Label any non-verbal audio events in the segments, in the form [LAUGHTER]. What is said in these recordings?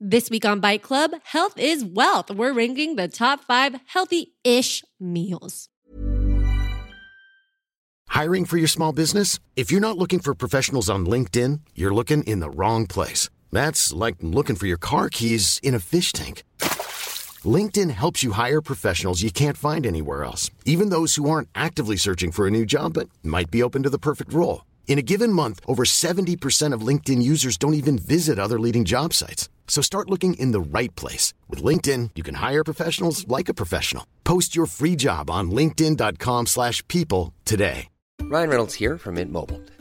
This week on Bite Club, health is wealth. We're ranking the top five healthy ish meals. Hiring for your small business? If you're not looking for professionals on LinkedIn, you're looking in the wrong place. That's like looking for your car keys in a fish tank. LinkedIn helps you hire professionals you can't find anywhere else, even those who aren't actively searching for a new job but might be open to the perfect role. In a given month, over 70% of LinkedIn users don't even visit other leading job sites. So start looking in the right place. With LinkedIn, you can hire professionals like a professional. Post your free job on linkedin.com slash people today. Ryan Reynolds here from Mint Mobile.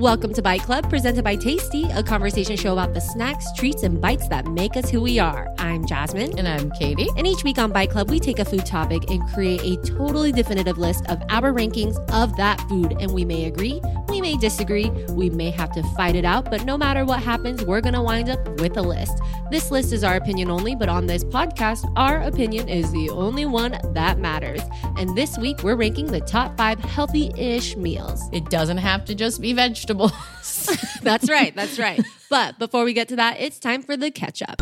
Welcome to Bite Club, presented by Tasty, a conversation show about the snacks, treats, and bites that make us who we are. I'm Jasmine. And I'm Katie. And each week on Bite Club, we take a food topic and create a totally definitive list of our rankings of that food. And we may agree, we may disagree, we may have to fight it out, but no matter what happens, we're going to wind up with a list. This list is our opinion only, but on this podcast, our opinion is the only one that matters. And this week, we're ranking the top five healthy ish meals. It doesn't have to just be vegetables. [LAUGHS] That's right. That's right. But before we get to that, it's time for the catch up.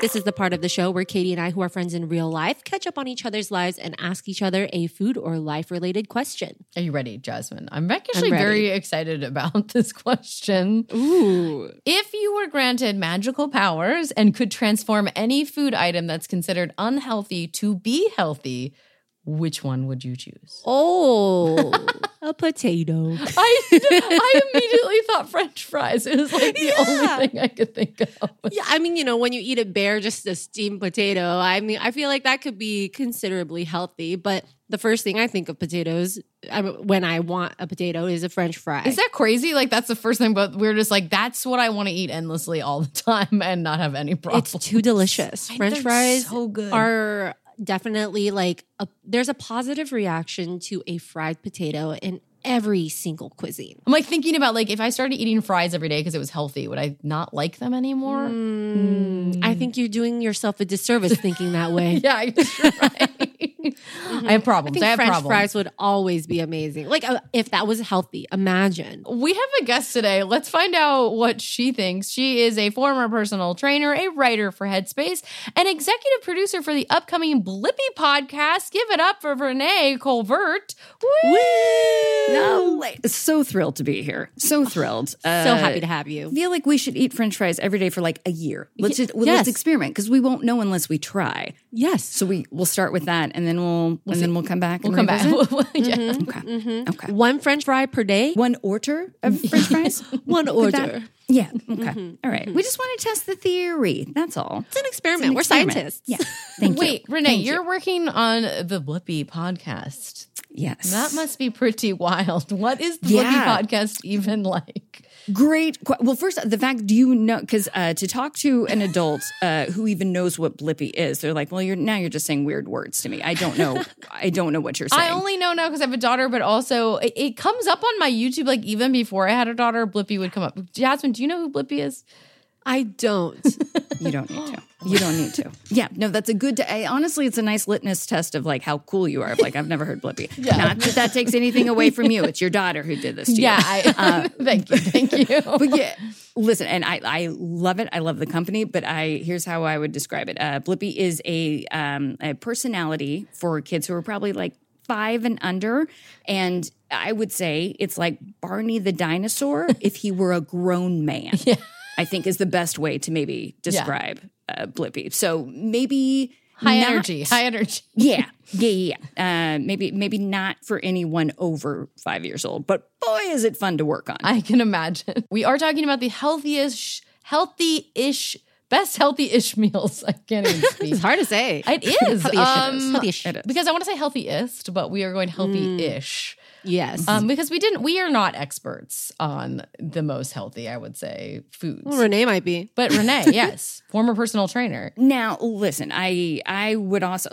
This is the part of the show where Katie and I, who are friends in real life, catch up on each other's lives and ask each other a food or life related question. Are you ready, Jasmine? I'm actually ready. very excited about [LAUGHS] this question. Ooh. If you were granted magical powers and could transform any food item that's considered unhealthy to be healthy, which one would you choose? Oh, [LAUGHS] a potato. I, I immediately thought French fries. It was like the Yeah. only thing I could think of. Yeah, I mean, you know, when you eat a bear, just a steamed potato, I mean, I feel like that could be considerably healthy. But the first thing I think of potatoes I when I want a potato is a French fry. Is that crazy? Like that's the first thing, but we're just like that's what I want to eat endlessly all the [LAUGHS] time and not have any problems. It's too delicious. French fries so good. are definitely like a, there's a positive reaction to a fried potato in every single cuisine. I'm like thinking about like if I started eating fries every day because it was healthy, would I not like them anymore? Mm, I hmm. think you're doing yourself a disservice thinking that way. [LAUGHS] Yeah, I guess you're right. I have I problems. think I, have French problems. fries would always be amazing. Like uh, if that was healthy, imagine. We have a guest today. Let's find out what she thinks. She is a former personal trainer, a writer for Headspace, an executive producer for the upcoming Blippi podcast. Give it up for Renee Colvert. Woo! No, way. so thrilled to be here. So thrilled. so Uh, happy to have you. feel like we should eat French fries every day for like a year. Let's just well, yes. let's experiment because we won't know unless we try. Yes. So we we'll start with that, and then we'll, and then we'll come back. We'll and come back. [LAUGHS] yeah. Okay. Okay. One French fry per day. One order of French [LAUGHS] fries. One order. Yeah. [LAUGHS] Okay. Mm-hmm. All right. Mm-hmm. We just want to test the theory. That's all. It's an experiment. an We're experiment. scientists. Yeah. Thank [LAUGHS] Wait, you. Renee, Thank you're you. working on the Blippi podcast. yes. That must be pretty wild. What is the Yeah. Blippi podcast even [LAUGHS] like? Great. Well, first, the fact do you know? Because uh, to talk to an adult [LAUGHS] uh, who even knows what Blippi is, they're like, "Well, you're now you're just saying weird words to me. I don't know. [LAUGHS] I don't know what you're saying." I only know now because I have a daughter, but also it, it comes up on my YouTube. Like even before I had a daughter, Blippi would come up. Jasmine, do you know who Blippi is? I don't. You don't need to. You don't need to. Yeah, no, that's a good. I, honestly, it's a nice litmus test of like how cool you are. Like, I've never heard Blippi. Not that that takes anything away from you. It's your daughter who did this to you. Yeah, I, [LAUGHS] thank you, thank you. [LAUGHS] But yeah, listen, and I, I love it. I love the company, but I here's how I would describe it. Uh, Blippi is a um, a personality for kids who are probably like five and under, and I would say it's like Barney the dinosaur if he were a grown man. [LAUGHS] Yeah. I think is the best way to maybe describe uh, Blippi. So maybe High not- energy, high energy. [LAUGHS] yeah, yeah, yeah. yeah. Uh, maybe maybe not for anyone over five years old, but boy, is it fun to work on. I can imagine. We are talking about the healthiest, healthy-ish, best healthy-ish [LAUGHS] meals. I can't even [LAUGHS] speak. It's hard to say. It is. Healthy-ish it is. um, Healthy-ish. It is. because I want to say healthiest, but we are going healthy-ish. Yes. Um, because we didn't, we are not experts on the most healthy, I would say, foods. well, Renee might be. but Renee, [LAUGHS] yes, former personal trainer. Now, listen, I I would also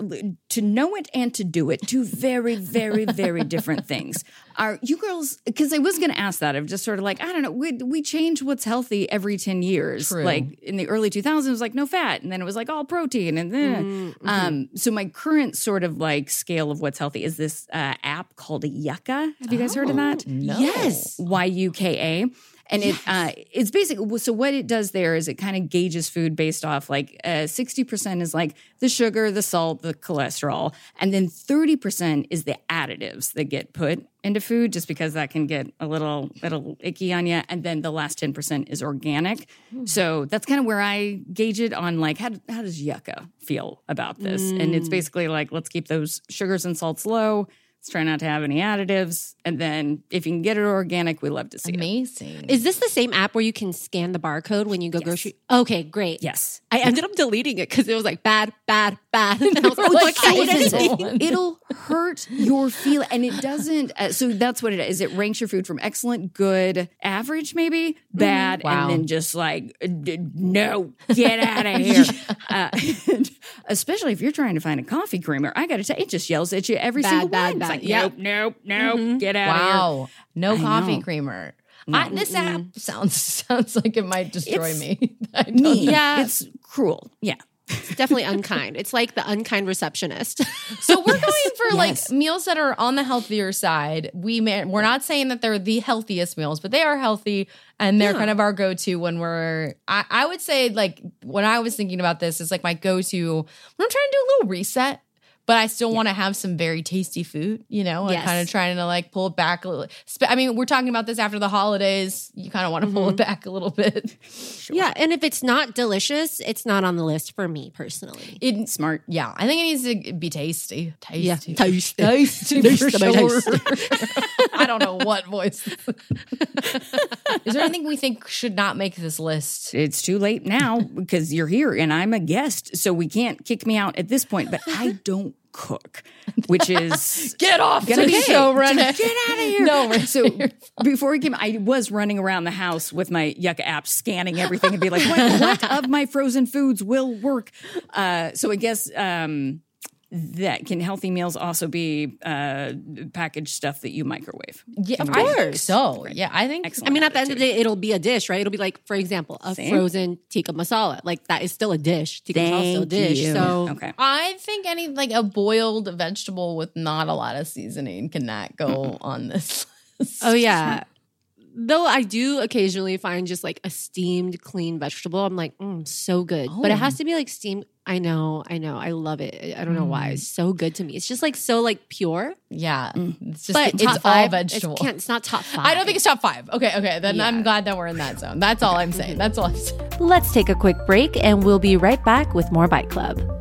to know it and to do it, two very, very, very different things. Are you girls? Because I was going to ask that. of just sort of like I don't know. We we change what's healthy every ten years. True. Like in the early two thousands, it was like no fat, and then it was like all protein, and then um. So my current sort of like scale of what's healthy is this uh, app called Yuka. Have you guys heard of that? Oh, yes. Y U K A. And it uh, it's basically so what it does there is it kind of gauges food based off like uh, sixty percent is like the sugar, the salt, the cholesterol, and then thirty percent is the additives that get put into food, just because that can get a little little icky on you. And then the last ten percent is organic. Hmm. So that's kind of where I gauge it on like how how does Yuka feel about this? And it's mm. basically like let's keep those sugars and salts low. Let's try not to have any additives. And then if you can get it organic, we love to see it. Amazing. Is this the same app where you can scan the barcode when you go grocery? Okay, great. Yes. I ended up deleting it because it was like bad, bad, bad. [LAUGHS] And I was like, [LAUGHS] Oh, I it's can't so eat offensive. anything. It'll hurt your feel, and it doesn't. Uh, so that's what it is. It ranks your food from excellent, good, average, maybe bad, Wow. and then just like uh, d- no, get out of [LAUGHS] here. uh, especially if you're trying to find a coffee creamer, I got to tell you, it just yells at you every Bad, single bad, one. Bad. Like Yep. nope, nope, nope, mm-hmm. get out of here. wow. No I coffee know. creamer. I, this app sounds [LAUGHS] sounds like it might destroy me. [LAUGHS] I don't Mean. know. Yeah. it's cruel. Yeah. It's definitely unkind. It's like the unkind receptionist. [LAUGHS] So we're going for Yes. like meals that are on the healthier side. We may, we're not saying that they're the healthiest meals, but they are healthy and they're Yeah. kind of our go-to when we're I, I would say like when I was thinking about this, it's like my go-to when I'm trying to do a little reset. But I still want to have some very tasty food, you know. I'm kind of trying to like pull it back a little. I mean, we're talking about this after the holidays. You kind of want to pull it mm-hmm. back a little bit. Yeah, and if it's not delicious, it's not on the list for me personally. It, Smart. yeah, I think it needs to be tasty. Tasty. Yeah, tasty. Tasty, Tasty, for tasty. [LAUGHS] I don't know what voice. [LAUGHS] Is there anything we think should not make this list? It's too late now because you're here and I'm a guest, so we can't kick me out at this point. But I [LAUGHS] don't cook, which is [LAUGHS] Get off gonna the be show, so Renee. Get out of here! No, So [LAUGHS] before we came, I was running around the house with my Yuka app, scanning everything, and be like, "What, what of my frozen foods will work?" Uh, so I guess. Um, that can healthy meals also be uh, packaged stuff that you microwave? Yeah, of Of course. course. So, yeah, I think Excellent. I mean, at the end of the day, it'll be a dish, right? It'll be like, for example, a See? frozen tikka masala. Like that is still a dish. Tikka masala is still a dish. you. So okay. I think any like a boiled vegetable with not a lot of seasoning cannot go on this list. Oh yeah. [LAUGHS] Though I do occasionally find just like a steamed, clean vegetable. I'm like, mm, so good. But it has to be like steamed. I know, I know, I love it. I don't know why. It's mm. so good to me. It's just like so like pure. Yeah, mm. it's just But it's top all vegetable. It's, can't, it's not top five. [LAUGHS] I don't think it's top five. Okay, okay. Then Yeah. I'm glad that we're in that zone. That's all I'm saying. That's all I'm saying. Let's take a quick break and we'll be right back with more Bite Club.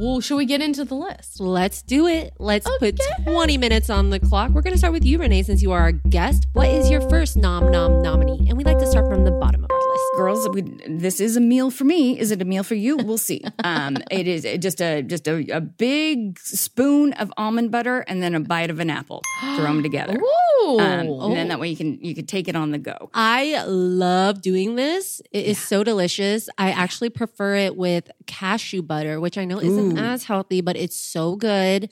Well, should we get into the list? Let's do it. Let's put 20 minutes on the clock. We're going to start with you, Renee, since you are our guest. What is your first nom nom nominee? And we like to start from the Girls, we, this is a meal for me. Is it a meal for you? We'll see. Um, [LAUGHS] it is just a just a, a big spoon of almond butter and then a bite of an apple. Throw them together. [GASPS] Ooh. Um, and then that way you can you can take it on the go. I love doing this. It is so delicious. I actually prefer it with cashew butter, which I know isn't as healthy, but it's so good.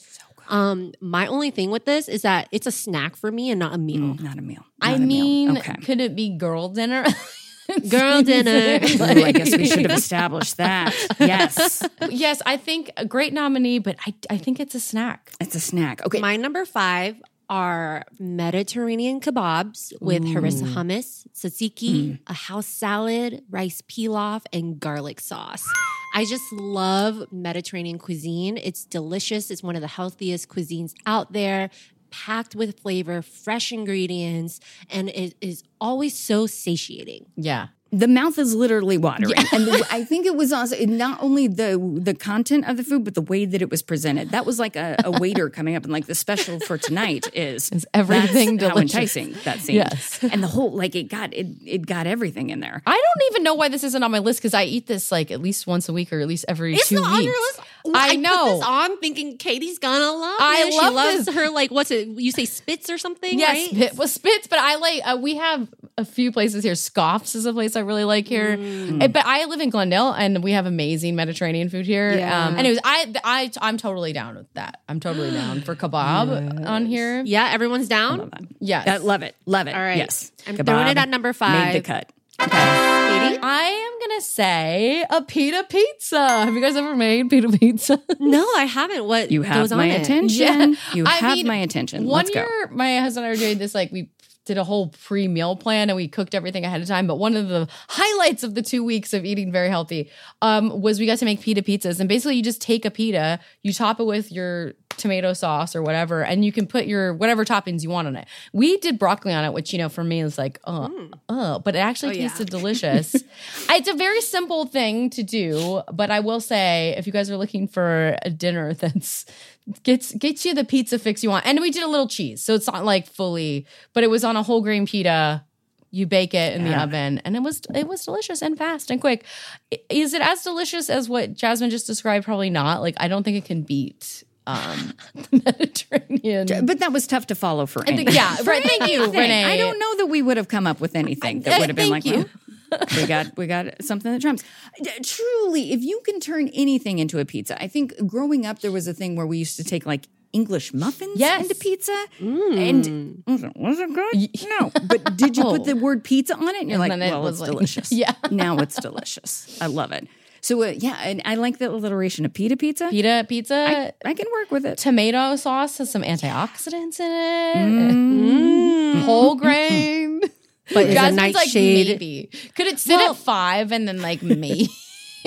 Um, my only thing with this is that it's a snack for me and not a meal. Mm, not a meal. I Not a meal. mean, okay. could it be girl dinner? [LAUGHS] [LAUGHS] Girl dinner. Ooh, I guess we should have [LAUGHS] established that. Yes, [LAUGHS] yes, I think a great nominee, but I, I think it's a snack. it's a snack. Okay, My number five are Mediterranean kebabs with harissa hummus, tzatziki, mm. a house salad, rice pilaf, and garlic sauce. I just love Mediterranean cuisine. It's delicious. It's one of the healthiest cuisines out there, packed with flavor, fresh ingredients, and it is always so satiating. Yeah. the mouth is literally watering, and the, [LAUGHS] I think it was also not only the the content of the food, but the way that it was presented. That was like a, a waiter [LAUGHS] coming up and like the special for tonight is Is everything that's how delicious. enticing that seemed. Yes. and the whole like it got it it got everything in there. I don't even know why this isn't on my list because I eat this like at least once a week or at least every It's two not on weeks. I put know. this on thinking Katie's gonna love I it. love she loves this. her like what's it? You say spits or something? Yes, right? spit, well, Spitz, but I like. Uh, we have a few places here. Skaf's is a place I really like here, Mm. Eh, but I live in Glendale and we have amazing Mediterranean food here. Yeah. Um, anyways, I I I'm totally down with that. I'm totally down for kebab [GASPS] on here. Yeah, everyone's down. Yes, I love it, love it. All right. yes, I'm Kebab throwing it at number five. Made the cut. Katie? I am gonna say a pita pizza. Have you guys ever made pita pizza? [LAUGHS] No, I haven't. What You have goes my it? attention. You I have mean, my attention. One Let's go. year, my husband and I were doing this. Like we did a whole pre meal plan and we cooked everything ahead of time. But one of the highlights of the two weeks of eating very healthy um, was we got to make pita pizzas. And basically, you just take a pita, you top it with your tomato sauce or whatever, and you can put your whatever toppings you want on it. We did broccoli on it, which you know for me is like, uh, uh, but it actually Oh, yeah. tasted delicious. [LAUGHS] it's a very simple thing to do, but I will say if you guys are looking for a dinner [LAUGHS] that's gets gets you the pizza fix you want, and we did a little cheese, so it's not like fully, but it was on a whole grain pita. You bake it in the oven, and it was it was delicious and fast and quick. Is it as delicious as what Jasmine just described? Probably not. Like I don't think it can beat um, [LAUGHS] the Mediterranean. But that was tough to follow for I think- yeah, right. [LAUGHS] Thank you. Renee. I don't know that we would have come up with anything that would have been like, well, we got we got something that trumps. Truly, if you can turn anything into a pizza, I think growing up there was a thing where we used to take like English muffins Yes. into pizza, and was it, was it good? No, but did you put [LAUGHS] the word pizza on it? And you're And like, well, was it's like- delicious. Yeah. now it's delicious. I love it. So uh, yeah, and I like the alliteration of pita pizza. Pita pizza. I, I can work with it. tomato sauce has some antioxidants in it. Whole grain. But is a Jasmine's nightshade- maybe. Could it sit at five and then like [LAUGHS] me?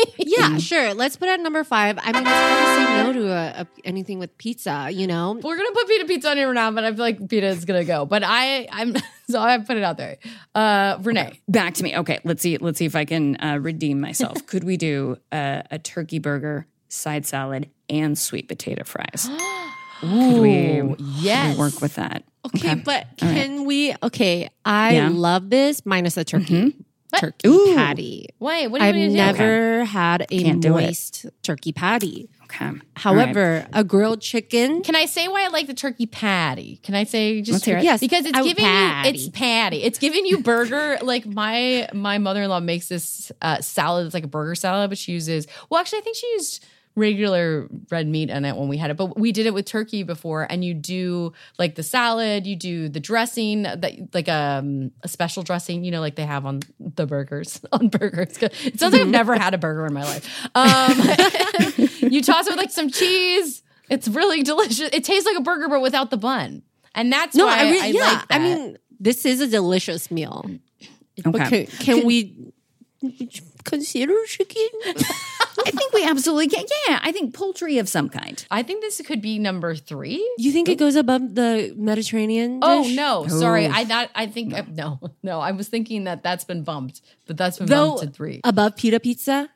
[LAUGHS] Yeah, sure. Let's put it at number five. I mean, it's hard to say no to a, a, anything with pizza. You know, We're gonna put pita pizza on here now, but I feel like pita is gonna go. But I, I'm [LAUGHS] so I put it out there. Uh, Renee, Back to me. Okay, let's see. Let's see if I can uh, redeem myself. [LAUGHS] Could we do uh, a turkey burger, side salad, and sweet potato fries? [GASPS] Could we, could yes. we work with that? okay, but can we? Okay, I Yeah. love this minus the turkey. Turkey Ooh. patty. Why? what are you I've never had a Can't moist turkey patty. Okay. All right. However, a grilled chicken. Can I say why I like the turkey patty? Can I say just it. Yes, because it's I- giving patty. you it's patty. It's giving you burger. [LAUGHS] like my my mother in law makes this uh, salad. It's like a burger salad, but she uses well, actually, I think she used regular red meat in it when we had it, but we did it with turkey before. And you do like the salad, you do the dressing, that like um, a special dressing, you know, like they have on the burgers [LAUGHS] on burgers. It sounds like I've never had a burger in my life. Um, [LAUGHS] you toss it with like some cheese. It's really delicious. It tastes like a burger, but without the bun. And that's No, why I I, yeah. like that. I mean, this is a delicious meal. But Okay. can, can we consider chicken? [LAUGHS] I think we absolutely can. Yeah, I think poultry of some kind. I think this could be number three. You think it goes above the Mediterranean? Oh dish? no, sorry. I thought I think uh, no, [LAUGHS] no. I was thinking that that's been bumped, but that's been Though bumped to three. above pita pizza.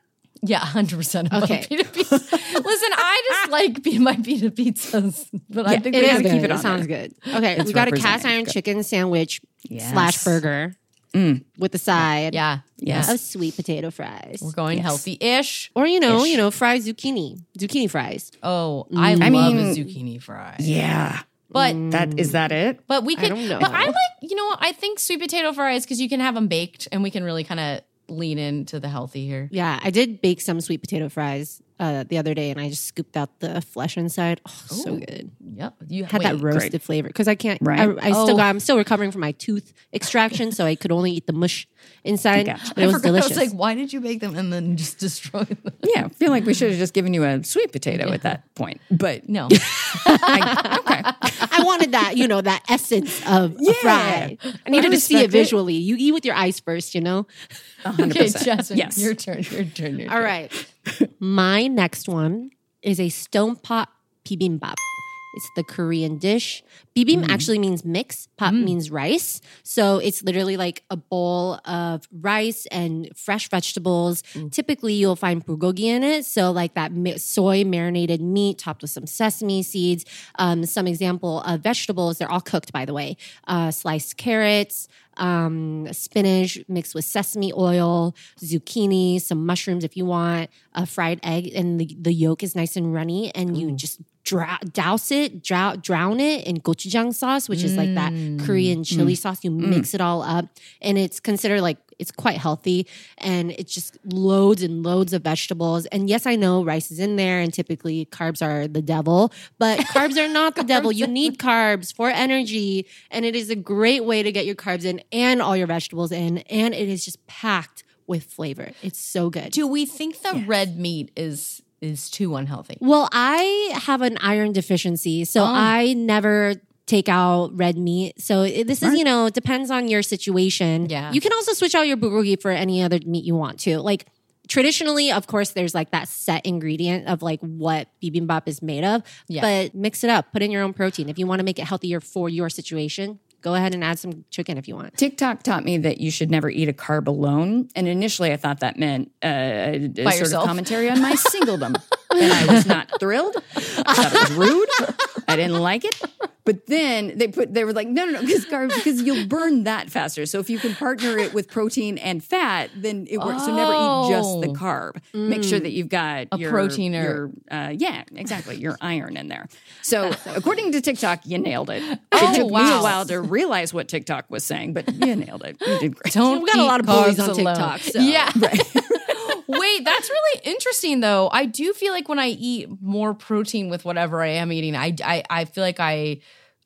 Yeah, hundred percent. Okay. pita pizza. [LAUGHS] Listen, I just like be- my pita pizzas, but I think we is gotta good. keep it it on. sounds there. good. Okay, It's we got a cast iron Good. chicken sandwich Yes. slash burger Mm. with the side Yeah, Yes. of sweet potato fries. we're going Yes. healthy-ish. Or you know, Ish. you know, fried zucchini, zucchini fries. Oh, I mm. I love mean- a zucchini fry. Yeah. But mm. That is that it? but we could. don't know. But I like you know I think sweet potato fries because you can have them baked and we can really kind of lean into the healthy here. Yeah, I did bake some sweet potato fries uh, the other day, and I just scooped out the flesh inside. Oh, so good. Yep, you Had wait, that roasted flavor because I can't. Right. I, I still Oh. got. I'm still recovering from my tooth extraction, so I could only eat the mush inside. Gotcha. But it was forgot. delicious. I was like, why did you make them and then just destroy them? [LAUGHS] Yeah, I feel like we should have just given you a sweet potato at that point. But No. [LAUGHS] I, okay. I wanted that, you know, that essence of a fry. I needed to see it respect it. visually. You eat with your eyes first, you know? 100%. Okay, Jasmine, yes. your turn. Your turn. Your All turn. right. My next one is a stone pot bibimbap. It's the Korean dish. Bibim actually means mix. Bap means rice. So it's literally like a bowl of rice and fresh vegetables. Typically, you'll find bulgogi in it. So like that soy marinated meat topped with some sesame seeds. Um, some example of vegetables. They're all cooked, by the way. Uh, sliced carrots, um, spinach mixed with sesame oil, zucchini, some mushrooms if you want, a fried egg, and the, the yolk is nice and runny, and you just drow- douse it, drow- drown it in gochujang sauce, which is like that Korean mm. chili mm. sauce. You mix mm. it all up, and it's considered like it's quite healthy, and it's just loads and loads of vegetables. And yes, I know rice is in there, and typically carbs are the devil, but [LAUGHS] carbs are not the devil. You need carbs for energy, and it is a great way to get your carbs in and all your vegetables in, and it is just packed with flavor. It's so good. Do we think the red meat is is too unhealthy? Well, I have an iron deficiency, so oh. I never take out red meat. So it- this is, you know, it depends on your situation. Yeah. You can also switch out your bulgogi for any other meat you want to. Like traditionally, of course, there's like that set ingredient of like what bibimbap is made of. Yeah. But mix it up, put in your own protein. If you want to make it healthier for your situation, go ahead and add some chicken if you want. TikTok taught me that you should never eat a carb alone. And initially, I thought that meant uh, a, a sort yourself? of commentary on my [LAUGHS] singledom. and I was not thrilled. I thought it was rude. I didn't like it. But then they put they were like, no, no, no, because carbs because you'll burn that faster. So if you can partner it with protein and fat, then it works. So never eat just the Oh. carb. Make sure that you've got A your, protein or- your uh, yeah, exactly, your iron in there. So according to TikTok, you nailed it. It Oh, took me a while to realize what TikTok was saying, but you nailed it. You did great. Don't We got a lot of bullies on alone. TikTok, so- Yeah. [LAUGHS] [LAUGHS] Wait, that's really interesting though. I do feel like when I eat more protein with whatever I am eating, I I, I feel like I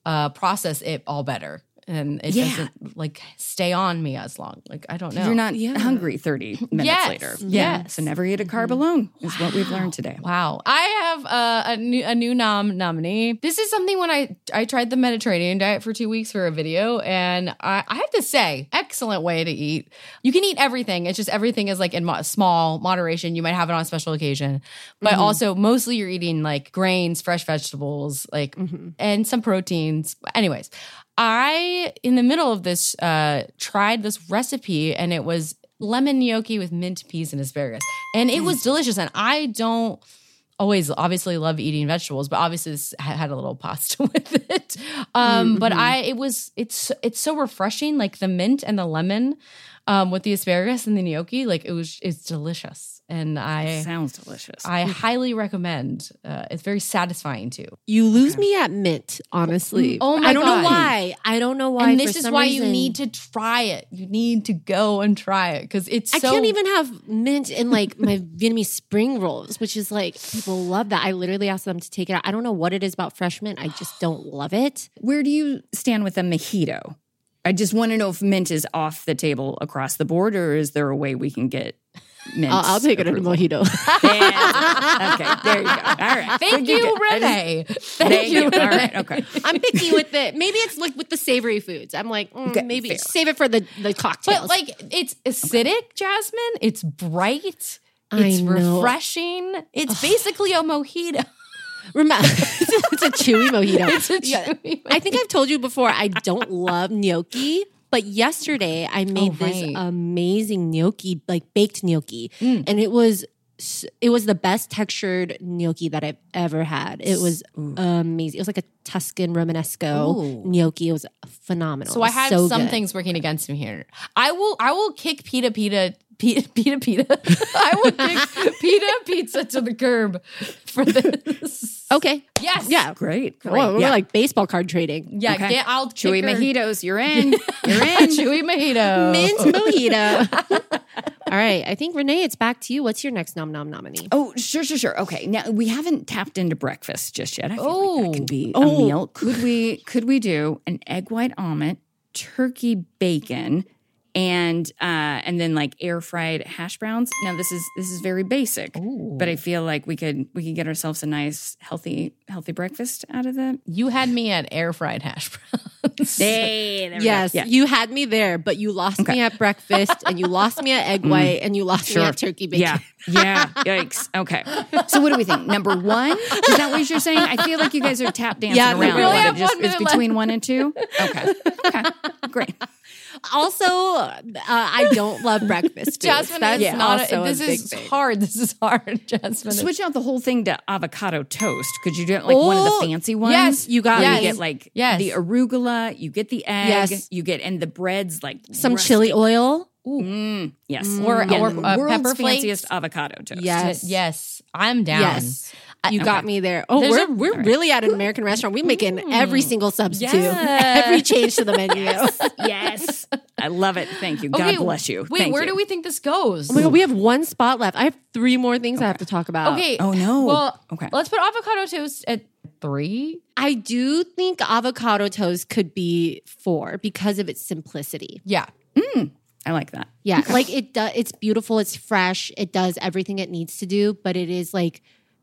uh, process it all better. And it Yeah. doesn't like stay on me as long. Like I don't know. You're not hungry 30 minutes Yes, later. yes. So never eat a carb mm-hmm. alone is what we've learned today. Wow. I have uh, a new a new nom nominee. This is something when I I tried the Mediterranean diet for two weeks for a video, and I, I have to say, excellent way to eat. You can eat everything. It's just everything is like in mo- small moderation. You might have it on a special occasion, but mm-hmm. also mostly you're eating like grains, fresh vegetables, like mm-hmm. and some proteins. Anyways. I, in the middle of this, uh, tried this recipe and it was lemon gnocchi with mint peas and asparagus. And it was delicious. And I don't always obviously love eating vegetables, but obviously this had a little pasta [LAUGHS] with it. Um, But I, it was, it's, it's so refreshing, like the mint and the lemon um, with the asparagus and the gnocchi. Like it was, it's delicious. And I Sounds delicious. I highly recommend. Uh, it's very satisfying too. You lose me at mint, honestly. Oh my I don't God. know why. I don't know why. and for this is some why you need to try it. You need to go and try it because it's. I so, can't even have mint in like my [LAUGHS] Vietnamese spring rolls, which is like people love that. I literally asked them to take it out. I don't know what it is about fresh mint. I just don't love it. Where do you stand with a mojito? I just want to know if mint is off the table across the board, or is there a way we can get mint? I'll, I'll take it in a mojito. Yeah. [LAUGHS] okay, there you go. All right. Thank you, good. I just- Renee. [LAUGHS] Thank, Thank you. you. All right. Okay. I'm picky with it. Maybe it's like with the savory foods. I'm like, mm, Okay, maybe fair. save it for the the cocktails. But like it's acidic, Jasmine. It's bright. I It's know. refreshing. It's basically a mojito. remember, [LAUGHS] it's a chewy mojito. It's a Yeah. chewy I think I've told you before. I don't love gnocchi. But yesterday I made Oh, this amazing gnocchi, like baked gnocchi, Mm. and it was it was the best textured gnocchi that I've ever had. It was amazing. It was like a Tuscan Romanesco Ooh. gnocchi. It was phenomenal. So I had so some good. things working against me here. I will I will kick pita pita pita pita pita. [LAUGHS] I will kick pita pizza to the curb for this. Okay. Yes. Yeah. Great. Great. Well, we're yeah. like baseball card trading. Yeah. Okay. Get, I'll Chewy kick her. mojitos. You're in. [LAUGHS] You're in. [LAUGHS] Chewy mojito. Mint mojito. All right. I think Renee, it's back to you. What's your next nom nom nominee? Oh, sure, sure, sure. Okay. Now we haven't tapped into breakfast just yet. I feel like Oh. that could be a Oh. meal. Could we could we do an egg white omelet, turkey bacon, and uh and then like air fried hash browns? Now this is this is very basic. But I feel like we could we could get ourselves a nice healthy healthy breakfast out of that. You had me at air fried hash browns. Hey, [LAUGHS] there we go. Yes, Yeah. you had me there, but you lost me at breakfast and you lost me at egg white and you lost me at turkey bacon. Yeah. Yeah. Yikes. Okay. So what do we think? Number one? Is that what you're saying? I feel like you guys are tap dancing Yeah, around. really a It just it's minute between one and two. Okay. Okay. Great. Also, uh, I don't love breakfast. [LAUGHS] foods. Jasmine That's is not. also A, this big is thing. hard. This is hard, [LAUGHS] Jasmine. Switch out the whole thing to avocado toast. Could you do it like one of Oh, the fancy ones? yes, you got Where me. You get like Yes. the arugula. You get the egg. Yes. You get and the breads like Some rusty. chili oil. Mm, yes. Or- Yeah, or, uh, world's pepper flakes. fanciest avocado toast. Yes. yes, I'm down. Yes. You got me there. Oh, There's we're, a- we're really at an American restaurant. We're making every single substitute, Yes. every change to the menu. yes. [LAUGHS] I love it. Thank you. God Okay, bless you. Wait, Thank where you. do we think this goes? Oh, oh my God, we have one spot left. I have three more things I have to talk about. Okay. Oh, no. Well, Okay. Let's put avocado toast at three. I do think avocado toast could be four because of its simplicity. Yeah. Mm, I like that. Yeah, like it does. It's beautiful. It's fresh. It does everything it needs to do, but it is like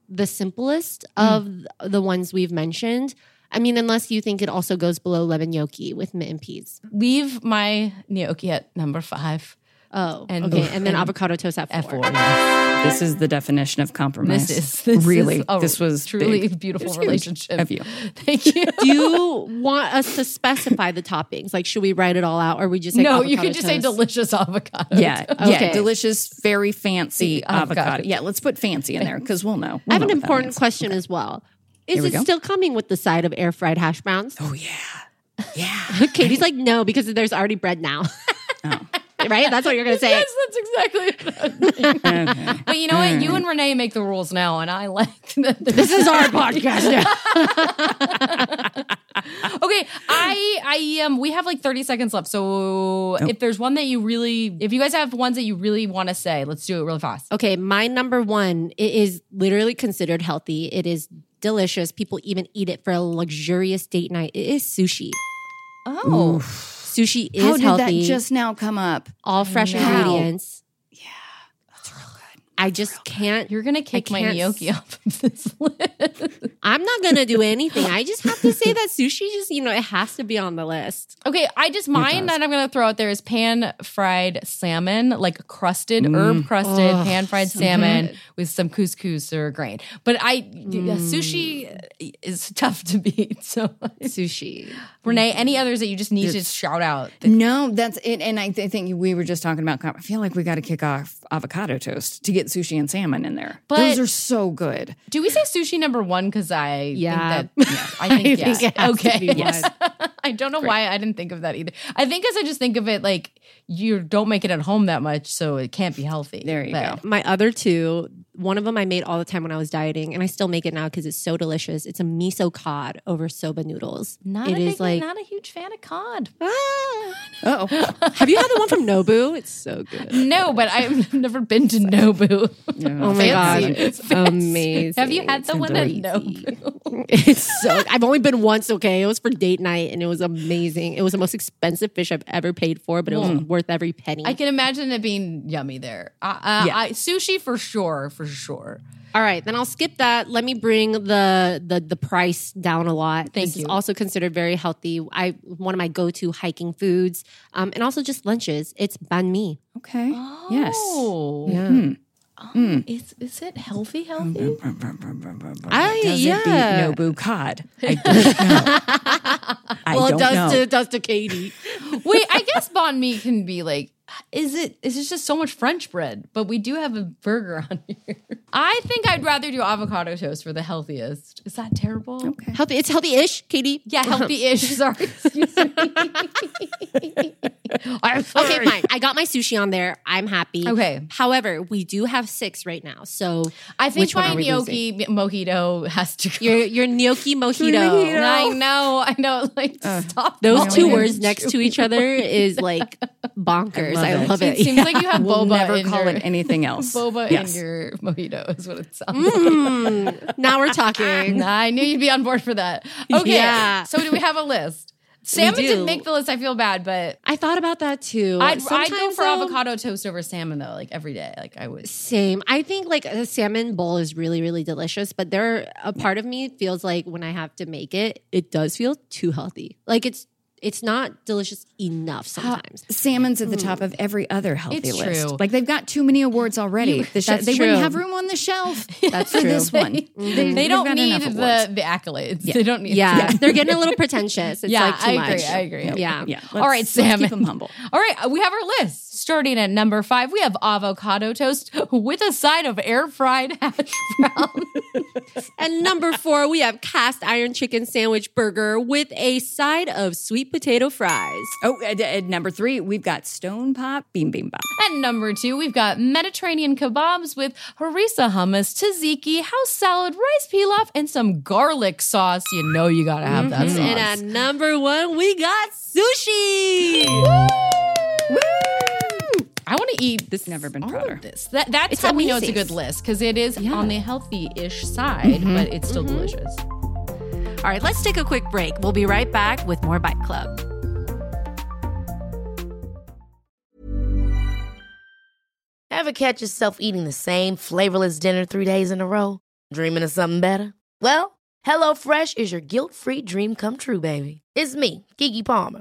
the simplest mm. of the ones we've mentioned. I mean, unless you think it also goes below lemon gnocchi with mint and peas. Leave my gnocchi at number five. Oh, And- okay, and then and avocado toast at four. At four. yes. This is the definition of compromise. This is this really. is a this was truly big. beautiful It's relationship of you. [LAUGHS] Thank you. Do you want us to specify the toppings? Like, should we write it all out, or we just say no, you avocado could just say delicious avocado. Yeah, Okay. yeah, delicious, very fancy Avocado. avocado. Yeah, let's put fancy in there because we'll know. I have We'll an know what that important means. question as well. Is Here we it go. still coming with the side of air fried hash browns? Oh yeah, yeah. [LAUGHS] Katie's like, no, because there's already bread now. Oh. [LAUGHS] [LAUGHS] right? That's what you're going to say. Yes, that's exactly what I. Okay. [LAUGHS] But you know what? You and Renee make the rules now, and I like [LAUGHS] that. This is our podcast now. okay, I I um we have like 30 seconds left. So if there's one that you really if you guys have ones that you really want to say, let's do it real fast. Okay, my number one, it is literally considered healthy. It is delicious. People even eat it for a luxurious date night. It is sushi. Oh. Sushi is How did healthy. that just now come up? all fresh ingredients. Yeah, that's real good. I just can't. You're gonna kick my can't gnocchi off of this [LAUGHS] list. I'm not gonna do anything. I just have to say [LAUGHS] that sushi just, you know, it has to be on the list. Okay, I just mine that I'm gonna throw out there is pan fried salmon, like crusted, mm. herb crusted, Oh, pan fried so salmon good. with some couscous or grain. But I sushi mm. is [LAUGHS] tough to beat. So Sushi. Renee, any others that you just need to shout out? No, that's it. And I, th- think we were just talking about. I feel like we got to kick off avocado toast to get sushi and salmon in there. But- Those are so good. Do we say sushi number one? Because I Yeah. think that [LAUGHS] yeah, I think, I yeah. think it has to okay. Yes. [LAUGHS] I don't know why I didn't think of that either. I think as I just think of it like you don't make it at home that much, so it can't be healthy. There you But- go. My other two, one of them I made all the time when I was dieting, and I still make it now because it's so delicious. It's a miso cod over soba noodles. Not It a is big, like not a huge fan of cod. Oh, Have you had the one from Nobu? It's so good. No, but I've [LAUGHS] never been to Nobu. Oh my god, it's Fancy. amazing. Have you had It's the one at. Nobu? [LAUGHS] It's so. I've only been once. Okay, it was for date night, and it was amazing. It was the most expensive fish I've ever paid for, but it was worth every penny. I can imagine it being yummy there. Uh, uh, Yeah. I, sushi for sure, for sure. All right, then I'll skip that. Let me bring the the the price down a lot. Thank this you. is also considered very healthy. I one of my go to hiking foods, um, and also just lunches. It's banh mi. okay. Yes. Oh, Yeah, hmm. Oh, hmm. is is it healthy? Healthy? I ah, Does yeah. it beat Nobu cod? I [LAUGHS] don't know. I well, don't it does know. to it does to Katie. [LAUGHS] Wait, I guess banh mi can be like. Is it? Is it just so much French bread? But we do have a burger on [LAUGHS] here. I think I'd rather do avocado toast for the healthiest. Is that terrible? Okay. Healthy. It's healthy-ish, Katie. Yeah, [LAUGHS] healthy-ish. Sorry, excuse me. [LAUGHS] I'm sorry. Okay, fine. I got my sushi on there. I'm happy. Okay. However, we do have six right now. So I think which one my are we gnocchi mojito has to go. Your your gnocchi mojito. I know, I know. Like, stop. Those two words next to each other is like bonkers. I love, love it. it. It seems like you [LAUGHS] have We'll boba. never in call your, it anything [LAUGHS] else. boba Yes. in your mojito is what it sounds Mm, now we're talking. like. [LAUGHS] I knew you'd be on board for that. Okay, Yeah. So do we have a list? Salmon didn't make the list. I feel bad, but I thought about that too. I'd, I'd go for though, avocado toast over salmon though. Like every day, like I would. Same. I think like a salmon bowl is really, really delicious, but there a part of me feels like when I have to make it, it does feel too healthy. Like it's it's not delicious enough sometimes. Salmon's at the hmm. top of every other healthy It's list. true. Like they've got too many awards already. The sh- they wouldn't have room on the shelf. [LAUGHS] That's for true. this one. [LAUGHS] They, They don't need the the accolades. They don't need. Yeah, [LAUGHS] they're getting a little pretentious. It's yeah, like too I much. agree. I agree. Yeah. Yeah. All right, let's- salmon. Let's keep them humble. All right, we have our list. Starting at number five, we have avocado toast with a side of air fried hash brown. [LAUGHS] And number four, we have cast iron chicken sandwich burger with a side of sweet potato fries. Oh, at, at number three, we've got Stone Pop Bibimbap. And number two, we've got Mediterranean kebabs with harissa hummus, tzatziki, house salad, rice pilaf, and some garlic sauce. You know you gotta have that mm-hmm. sauce. And at number one, we got sushi. I want to eat This never been all prouder. of this. That, that's It's how we know it's a good list because it is on the healthy-ish side, mm-hmm. but it's still mm-hmm. delicious. All right, let's take a quick break. We'll be right back with more Bite Club. Ever catch yourself eating the same flavorless dinner three days in a row? Dreaming of something better? Well, HelloFresh is your guilt-free dream come true, baby. It's me, Keke Palmer.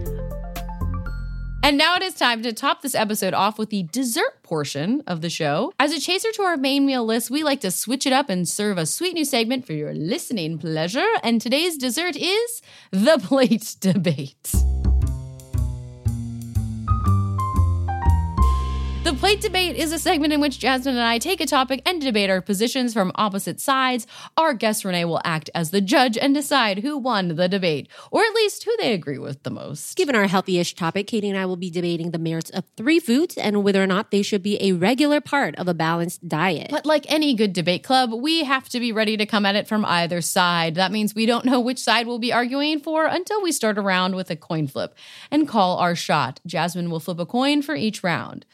And now it is time to top this episode off with the dessert portion of the show. As a chaser to our main meal list, we like to switch it up and serve a sweet new segment for your listening pleasure. And today's dessert is the [LAUGHS] plate debate. Plate debate is a segment in which Jasmine and I take a topic and debate our positions from opposite sides. Our guest Renee will act as the judge and decide who won the debate, or at least who they agree with the most. Given our healthy-ish topic, Katie and I will be debating the merits of three foods and whether or not they should be a regular part of a balanced diet. But like any good debate club, we have to be ready to come at it from either side. That means we don't know which side we'll be arguing for until we start a round with a coin flip and call our shot. Jasmine will flip a coin for each round.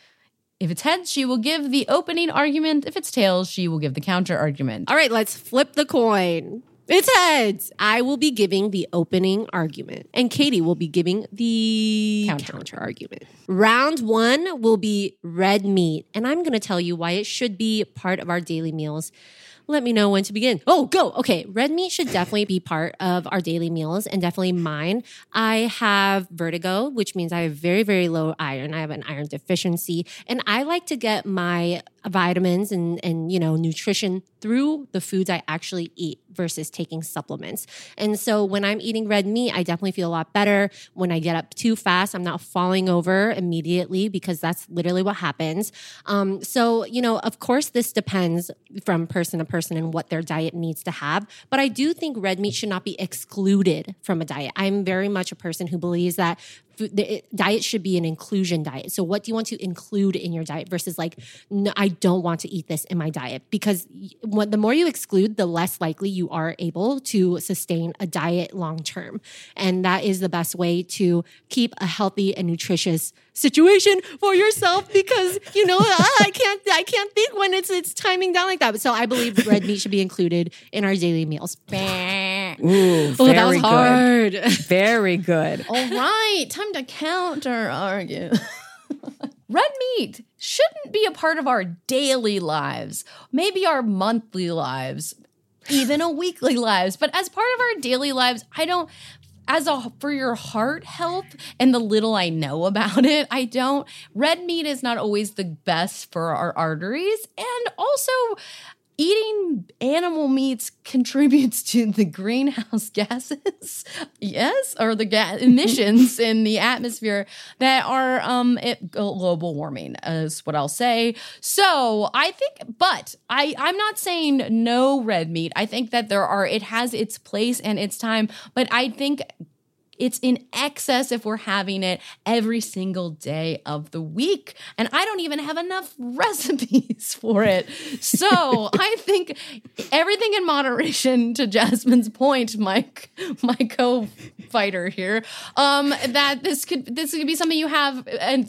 If it's heads, she will give the opening argument. If it's tails, she will give the counter argument. All right, let's flip the coin. It's heads. I will be giving the opening argument, and Katie will be giving the Counter. counter, argument. Round one will be red meat, and I'm going to tell you why it should be part of our daily meals. Let me know when to begin. Oh, go. Okay. Red meat should definitely be part of our daily meals and definitely mine. I have vertigo, which means I have very, very low iron. I have an iron deficiency and I like to get my vitamins and, and, you know, nutrition through the foods I actually eat versus taking supplements. And so when I'm eating red meat, I definitely feel a lot better. When I get up too fast, I'm not falling over immediately because that's literally what happens. Um, so, you know, of course, this depends from person to person and what their diet needs to have. But I do think red meat should not be excluded from a diet. I'm very much a person who believes that the diet should be an inclusion diet. So, what do you want to include in your diet versus like, no, I don't want to eat this in my diet? Because the more you exclude, the less likely you are able to sustain a diet long term. And that is the best way to keep a healthy and nutritious situation for yourself because you know [LAUGHS] I can't I can't think when it's it's timing down like that. But so I believe red meat should be included in our daily meals. Ooh, Oh, that was hard. good. Very good. [LAUGHS] All right, time to counter argue. [LAUGHS] Red meat shouldn't be a part of our daily lives, maybe our monthly lives, even a weekly lives. But as part of our daily lives, I don't as a for your heart health and the little I know about it, I don't red meat is not always the best for our arteries. And also eating animal meats [LAUGHS] contributes to the greenhouse [LAUGHS] gases yes or the ga- [LAUGHS] emissions in the atmosphere that are um it, global warming is what i'll say. So i think but i i'm not saying no red meat. I think that there are it has its place and its time but i think it's in excess if we're having it every single day of the week. And I don't even have enough [LAUGHS] recipes for it. So [LAUGHS] I think everything in moderation, to Jasmine's point, Mike, my co-fighter here, um, that this could this could be something you have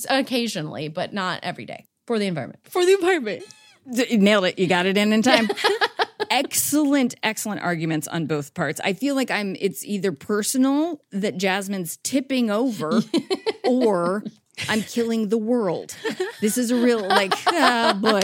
occasionally, but not every day for the environment. For the environment. D- Nailed it. You got it in in time. [LAUGHS] excellent, excellent arguments on both parts. I feel like I'm, it's either personal that Jasmine's tipping over [LAUGHS] or I'm killing the world. This is a real, like, oh boy,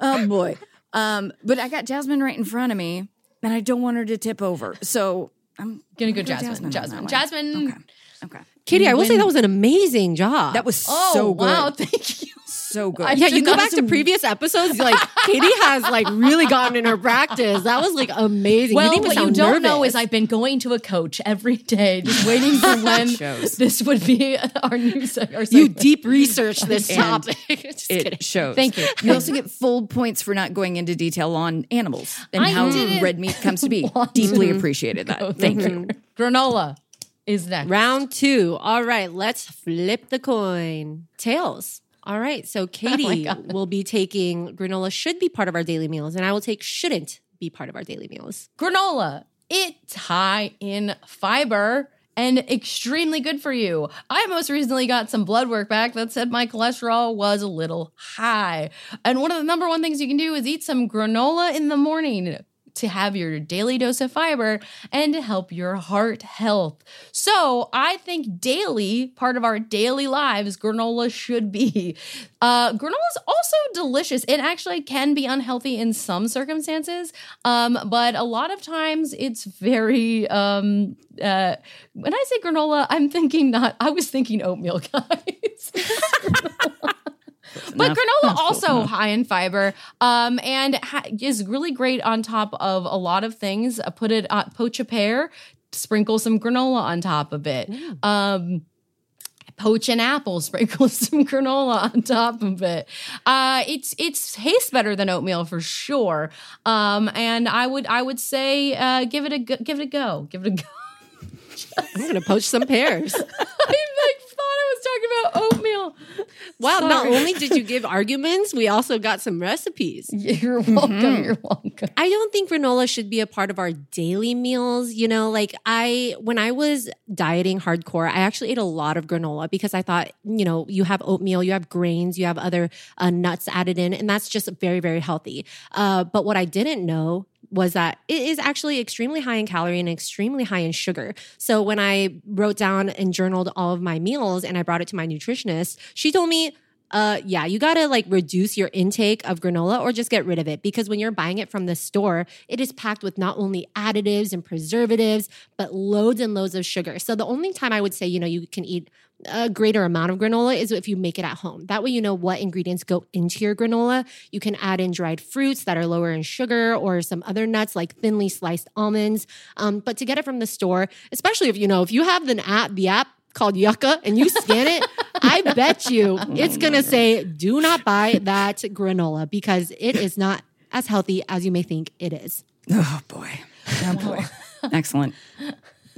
oh boy. Um, but I got Jasmine right in front of me and I don't want her to tip over. So I'm Gonna go I'm Jasmine. on Jasmine. Jasmine. Okay. Okay. Katie, I will say that was an amazing job. That was Oh so good. wow! [LAUGHS] Thank you. So good. I yeah, you go back to previous episodes. Like [LAUGHS] Katie has like really gotten in her practice. That was like amazing. Well, you what you don't nervous. know is I've been going to a coach every day, [LAUGHS] just waiting for when shows. this would be [LAUGHS] our new se- our you deep research this And topic. Just kidding. it shows. Thank you. You also get full points for not going into detail on animals and I how red meat comes to be. Deeply to. appreciated that. Thank thank you. you. Granola is next. Round two. All right, let's flip the coin. Tails. All right, so [LAUGHS] oh Katie will be taking granola should be part of our daily meals, and I will take shouldn't be part of our daily meals. Granola. It's high in fiber and extremely good for you. I most recently got some blood work back that said my cholesterol was a little high. And one of the number one things you can do is eat some granola in the morning to have your daily dose of fiber and to help your heart health. So I think daily, part of our daily lives, granola should be. Uh, granola is also delicious. It actually can be unhealthy in some circumstances, um, but a lot of times it's very. Um, uh, when I say granola, I'm thinking not. I was thinking oatmeal, [LAUGHS] guys. [LAUGHS] But enough. granola also enough. high in fiber, um, and ha- is really great on top of a lot of things. Uh, put it, uh, poach a pear, sprinkle some granola on top of it. Um, poach an apple, [LAUGHS] sprinkle some granola on top of it. Uh, it's it's tastes better than oatmeal for sure. Um, and I would I would say uh, give it a go, give it a go, give it a go. [LAUGHS] I'm gonna poach some pears. [LAUGHS] I like thought I was talking about oatmeal. Wow, not only did you give arguments, we also got some recipes. [LAUGHS] You're welcome. You're welcome. I don't think granola should be a part of our daily meals. You know, like I, when I was dieting hardcore, I actually ate a lot of granola because I thought, you know, you have oatmeal, you have grains, you have other uh, nuts added in, and that's just very, very healthy. Uh, but what I didn't know was that it is actually extremely high in calorie and extremely high in sugar. So when I wrote down and journaled all of my meals and I brought it to my nutritionist, she told me, uh, yeah, you gotta like reduce your intake of granola or just get rid of it because when you're buying it from the store, it is packed with not only additives and preservatives, but loads and loads of sugar. So the only time I would say, you know, you can eat a greater amount of granola is if you make it at home. That way, you know what ingredients go into your granola. You can add in dried fruits that are lower in sugar or some other nuts like thinly sliced almonds. Um, but to get it from the store, especially if you know, if you have the app, the app called Yuka and you scan it, I bet you it's going to say, do not buy that granola because it is not as healthy as you may think it is. Oh boy. Oh boy. Excellent.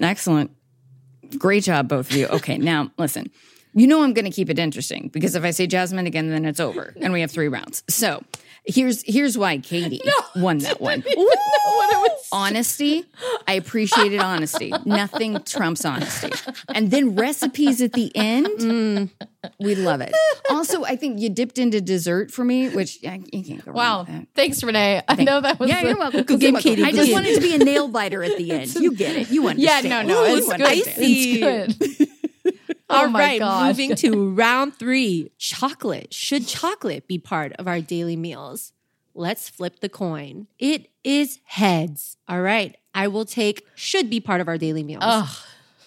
Excellent. Great job, both of you. Okay, now listen. You know I'm going to keep it interesting because if I say Jasmine again, then it's over, and we have three rounds. So here's here's why Katie [LAUGHS] won that [LAUGHS] one. Honesty. I appreciated honesty. Nothing trumps honesty. And then recipes at the end. we love it. Also, I think you dipped into dessert for me, which yeah, you can't go wrong Wow. with that. Thanks, Renee. I know that was Yeah, the- you're welcome. Good game, welcome. Katie. I just wanted to be a nail biter at the [LAUGHS] end. You get it. You understand. Yeah, understand. no, no, You it's good. understand. It's good. [LAUGHS] All Oh right, gosh. moving to [LAUGHS] round three chocolate. Should chocolate be part of our daily meals? Let's flip the coin. It is heads. All right, I will take should be part of our daily meals. Ugh.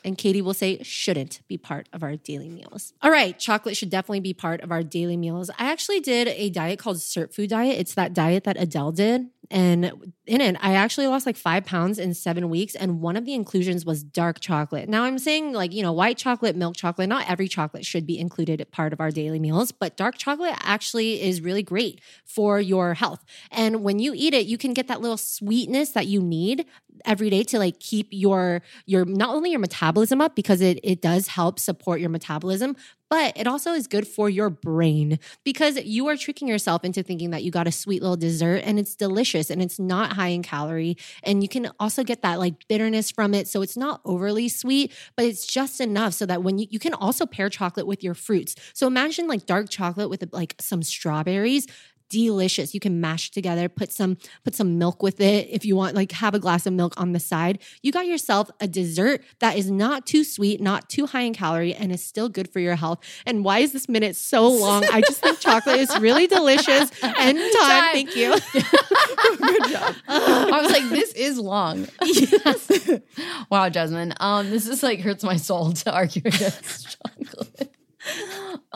And Katie will say shouldn't be part of our daily meals. All right, chocolate should definitely be part of our daily meals. I actually did a diet called Sirtfood Diet. It's that diet that Adele did. And in it, I actually lost like five pounds in seven weeks. And one of the inclusions was dark chocolate. Now, I'm saying like, you know, white chocolate, milk chocolate, not every chocolate should be included part of our daily meals, but dark chocolate actually is really great for your health. And when you eat it, you can get that little sweetness that you need every day to like keep your your not only your metabolism up because it it does help support your metabolism but it also is good for your brain because you are tricking yourself into thinking that you got a sweet little dessert and it's delicious and it's not high in calorie and you can also get that like bitterness from it. So it's not overly sweet but it's just enough so that when you you can also pair chocolate with your fruits. So imagine like dark chocolate with like some strawberries delicious. You can mash together, put some put some milk with it if you want like have a glass of milk on the side. You got yourself a dessert that is not too sweet, not too high in calorie and is still good for your health. And why is this minute so long? I just think chocolate is really delicious [LAUGHS] and time. Time. Thank you. Good job. [LAUGHS] I was like, this is long. [LAUGHS] wow, Jasmine. Um, this is like hurts my soul to argue against chocolate.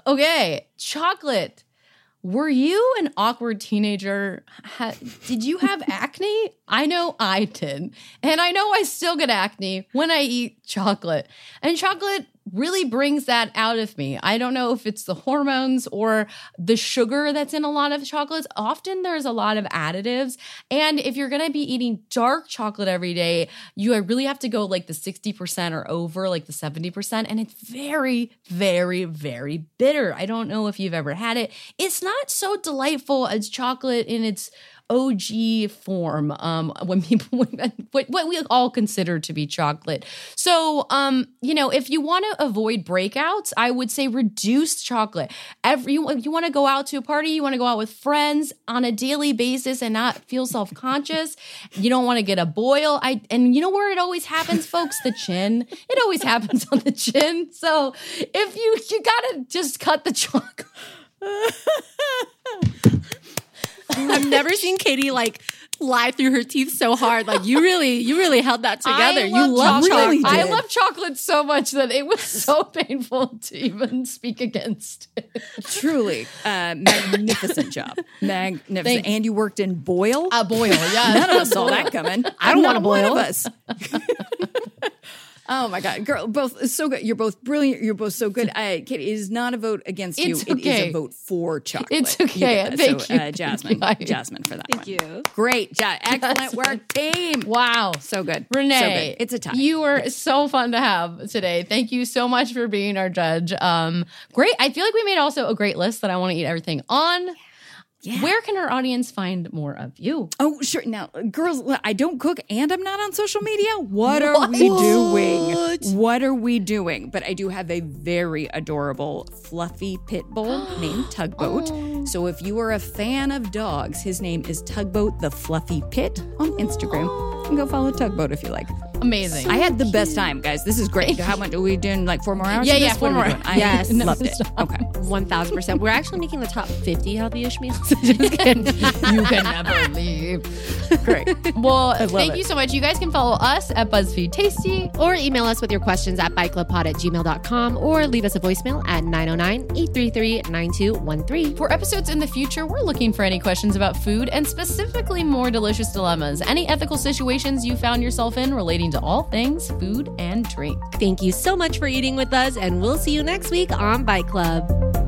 Okay, chocolate. Were you an awkward teenager? Ha- did you have [LAUGHS] acne? I know I did. And I know I still get acne when I eat chocolate. And chocolate really brings that out of me. I don't know if it's the hormones or the sugar that's in a lot of chocolates. Often there's a lot of additives. And if you're going to be eating dark chocolate every day, you really have to go like the 60% or over, like the 70%. And it's very, very, very bitter. I don't know if you've ever had it. It's not so delightful as chocolate in its OG form um, when people [LAUGHS] what, what we all consider to be chocolate. So, um, you know, if you want to avoid breakouts, I would say reduce chocolate. Every you, you want to go out to a party, you want to go out with friends on a daily basis and not feel self conscious. you don't want to get a boil. I and you know where it always happens, folks, the chin. It always happens on the chin. So if you you gotta just cut the chocolate. [LAUGHS] I've never [LAUGHS] seen Katie like lie through her teeth so hard. Like you really, you really held that together. I you love chocolate. chocolate. I love chocolate so much that it was [LAUGHS] so painful to even speak against it. Truly, uh, magnificent job. Magnificent. Thank- and you worked in boil. A boil, yeah. None of us saw that coming. I don't wanna one boil. of us. [LAUGHS] oh my god, girl, both so good. You're both brilliant. You're both so good. Uh, Katie, it is not a vote against you. It's It is a vote for chocolate. It's okay. get that. Thank so, you. Uh, [LAUGHS] Jasmine. Thank you. Jasmine for that. Thank one. you. Great job. [LAUGHS] Excellent work, team. Wow. So good, Renee, So good. It's a tie. You were so fun to have today. Thank you so much for being our judge. Um, great. I feel like we made also a great list that I want to eat everything on. Where can our audience find more of you? Oh, sure. Now, girls, I don't cook and I'm not on social media. What are we doing? What are we doing? But I do have a very adorable, fluffy pit bull [GASPS] named Tugboat. Oh. So if you are a fan of dogs, his name is Tugboat the Fluffy Pit on Instagram. You can go follow Tugboat if you like. Amazing. I had the best time, guys. This is great. How much are we doing? Like four more hours? Yeah, yeah, this? four What are we more. doing? I [LAUGHS] Yes. loved it. [LAUGHS] Okay. 1000%. We're actually making the top 50 healthy-ish meals. [LAUGHS] You can never leave. Great. Well, thank it. you so much. You guys can follow us at BuzzFeed Tasty. or email us with your questions at biteclubpod at gmail.com or leave us a voicemail at 909-833-9213. For episodes in the future, we're looking for any questions about food and specifically more delicious dilemmas. Any ethical situations you found yourself in relating to all things food and drink. Thank you so much for eating with us, and we'll see you next week on Bite Club.